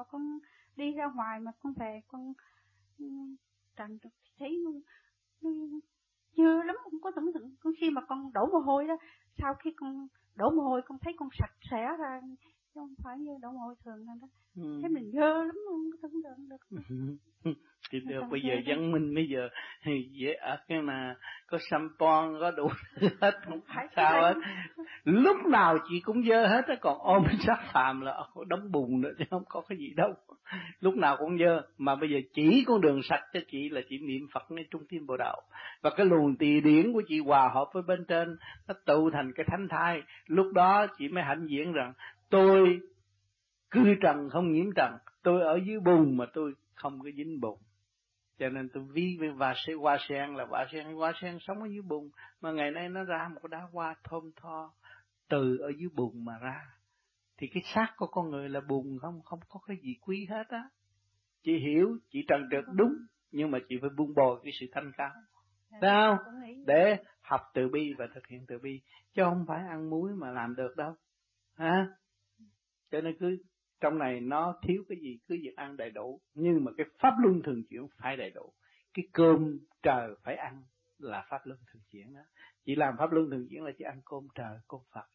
mà con đi ra ngoài mà con về con ừ, trần được thấy chưa lắm không có tưởng tượng. Khi mà con đổ mồ hôi đó sau khi con đổ mồ hôi con thấy con sạch sẽ ra chứ không phải như đổ mồ hôi thường đâu đó. Ừ. thế mình dơ lắm không có tưởng tượng được giờ dân minh bây giờ dễ ở cái mà có sampon có đủ hết không phải sao hết. Lúc nào chị cũng dơ hết á còn ôm sát phàm là đóng bùn nữa chứ không có cái gì đâu. Lúc nào cũng dơ mà bây giờ chỉ con đường sạch cho chị là chị niệm phật ngay trung tâm bộ đạo. Và cái luồng tỳ điển của chị hòa hợp với bên trên nó tụ thành cái thánh thai. Lúc đó chị mới hãnh diễn rằng tôi cư trần không nhiễm trần tôi ở dưới bùn mà tôi không có dính bùn cho nên tôi ví với và sẽ hoa sen là hoa sen hoa sen sống ở dưới bùn. Mà ngày nay nó ra một cái đá hoa thơm tho từ ở dưới bùn mà ra. Thì cái xác của con người là bùn không không có cái gì quý hết á. Chị hiểu chị trần trượt đúng nhưng mà chị phải buông bồi cái sự thanh cao. Sao để học từ bi và thực hiện từ bi chứ không phải ăn muối mà làm được đâu. Ha cho nên cứ trong này nó thiếu cái gì? Cứ việc ăn đầy đủ. Nhưng mà cái pháp luân thường chuyển phải đầy đủ. Cái cơm trời phải ăn là pháp luân thường chuyển đó. Chỉ làm pháp luân thường chuyển là chỉ ăn cơm trời, cơm phật.